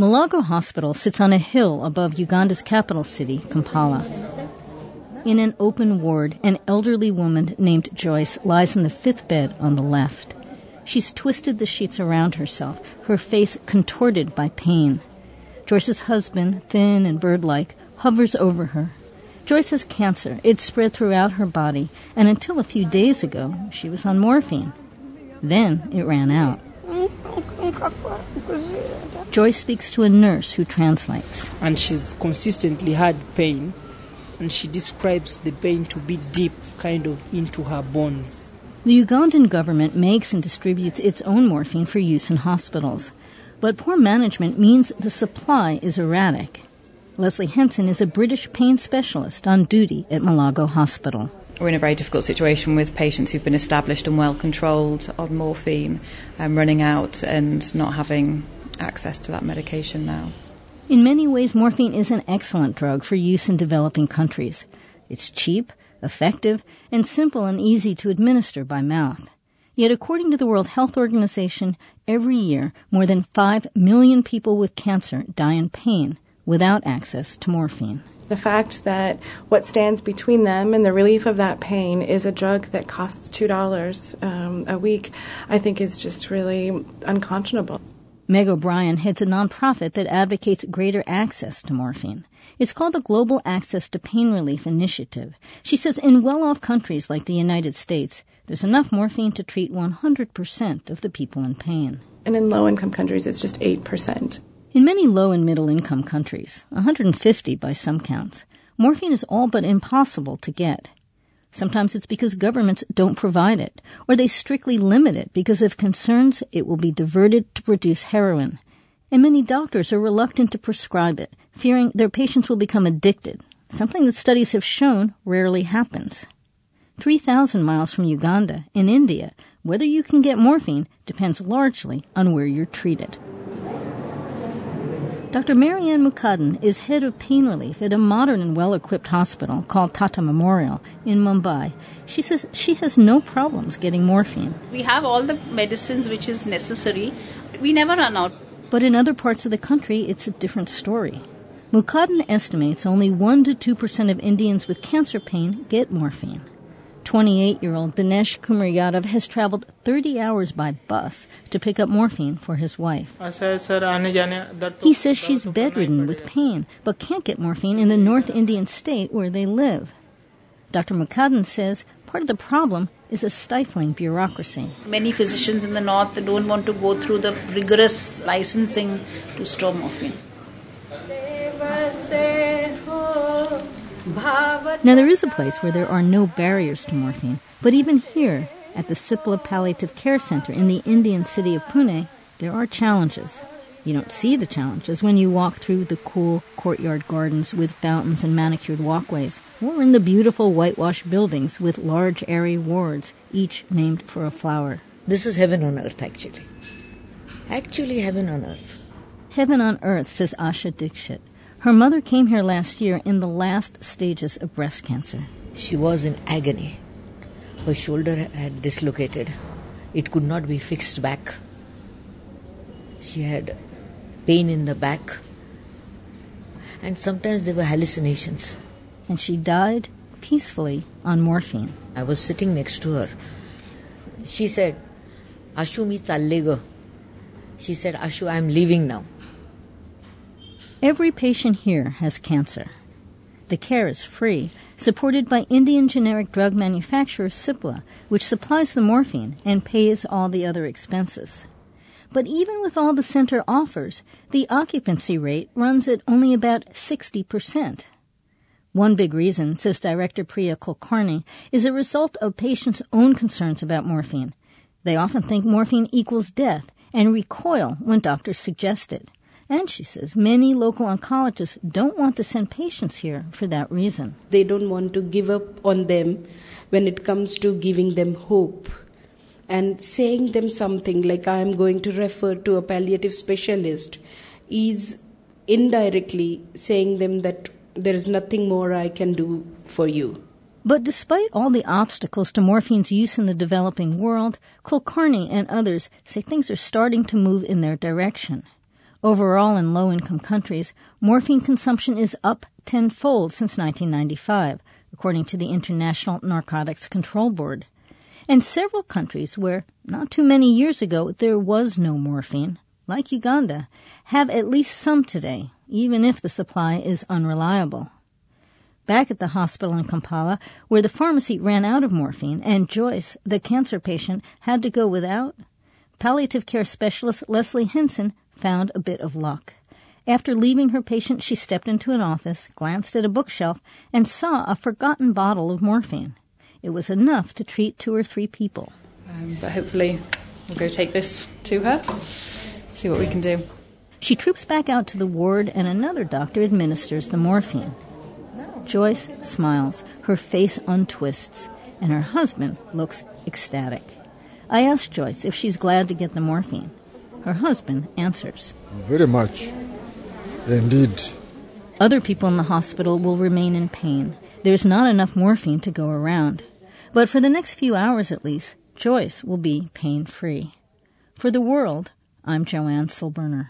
Mulago Hospital sits on a hill above Uganda's capital city, Kampala. In an open ward, an elderly woman named Joyce lies in the fifth bed on the left. She's twisted the sheets around herself, her face contorted by pain. Joyce's husband, thin and bird-like, hovers over her. Joyce has cancer. It's spread throughout her body, and until a few days ago, she was on morphine. Then it ran out. Mm, Uh, Joyce speaks to a nurse who translates. And she's consistently had pain, and she describes the pain to be deep, kind of into her bones. The Ugandan government makes and distributes its own morphine for use in hospitals. But poor management means the supply is erratic. Leslie Henson is a British pain specialist on duty at Mulago Hospital we're in a very difficult situation with patients who've been established and well controlled on morphine um, running out and not having access to that medication now. In many ways, morphine is an excellent drug for use in developing countries. It's cheap, effective, and simple and easy to administer by mouth. Yet, according to the World Health Organization, every year more than 5 million people with cancer die in pain without access to morphine. The fact that what stands between them and the relief of that pain is a drug that costs $2 um, a week, I think is just really unconscionable. Meg O'Brien heads a nonprofit that advocates greater access to morphine. It's called the Global Access to Pain Relief Initiative. She says in well off countries like the United States, there's enough morphine to treat 100% of the people in pain. And in low income countries, it's just 8%. In many low and middle income countries, 150 by some counts, morphine is all but impossible to get. Sometimes it's because governments don't provide it, or they strictly limit it because of concerns it will be diverted to produce heroin. And many doctors are reluctant to prescribe it, fearing their patients will become addicted, something that studies have shown rarely happens. 3,000 miles from Uganda, in India, whether you can get morphine depends largely on where you're treated. Dr. Mary Ann Muckaden is head of pain relief at a modern and well equipped hospital called Tata Memorial in Mumbai. She says she has no problems getting morphine. We have all the medicines which is necessary. We never run out. But in other parts of the country, it's a different story. Mukadden estimates only 1 to 2% of Indians with cancer pain get morphine. 28 year old Dinesh Kumar Yadav has traveled 30 hours by bus to pick up morphine for his wife. He says she's bedridden with pain, but can't get morphine in the North Indian state where they live. Dr. Muckaden says part of the problem is a stifling bureaucracy. Many physicians in the North don't want to go through the rigorous licensing to store morphine. Now, there is a place where there are no barriers to morphine, but even here, at the Cipla Palliative Care Center in the Indian city of Pune, there are challenges. You don't see the challenges when you walk through the cool courtyard gardens with fountains and manicured walkways, or in the beautiful whitewashed buildings with large airy wards, each named for a flower. This is heaven on earth, actually. Actually, heaven on earth. Heaven on earth, says Asha Dixit. Her mother came here last year in the last stages of breast cancer. She was in agony. Her shoulder had dislocated. It could not be fixed back. She had pain in the back. And sometimes there were hallucinations. And she died peacefully on morphine. I was sitting next to her. She said, Ashu mi challega. She said, Ashu, I'm leaving now. Every patient here has cancer. The care is free, supported by Indian generic drug manufacturer Cipla, which supplies the morphine and pays all the other expenses. But even with all the center offers, the occupancy rate runs at only about 60%. One big reason, says Director Priya Kulkarni, is a result of patients' own concerns about morphine. They often think morphine equals death and recoil when doctors suggest it. And she says many local oncologists don't want to send patients here for that reason. They don't want to give up on them when it comes to giving them hope and saying them something like I am going to refer to a palliative specialist is indirectly saying them that there is nothing more I can do for you. But despite all the obstacles to morphine's use in the developing world, Kulkarni and others say things are starting to move in their direction. Overall, in low income countries, morphine consumption is up tenfold since 1995, according to the International Narcotics Control Board. And several countries where, not too many years ago, there was no morphine, like Uganda, have at least some today, even if the supply is unreliable. Back at the hospital in Kampala, where the pharmacy ran out of morphine and Joyce, the cancer patient, had to go without, palliative care specialist Leslie Henson found a bit of luck. After leaving her patient, she stepped into an office, glanced at a bookshelf, and saw a forgotten bottle of morphine. It was enough to treat two or three people. Um, but hopefully, we'll go take this to her, see what we can do. She troops back out to the ward, and another doctor administers the morphine. Joyce smiles, her face untwists, and her husband looks ecstatic. I ask Joyce if she's glad to get the morphine. Her husband answers. Very much. Indeed. Other people in the hospital will remain in pain. There's not enough morphine to go around. But for the next few hours at least, Joyce will be pain free. For the world, I'm Joanne Silberner.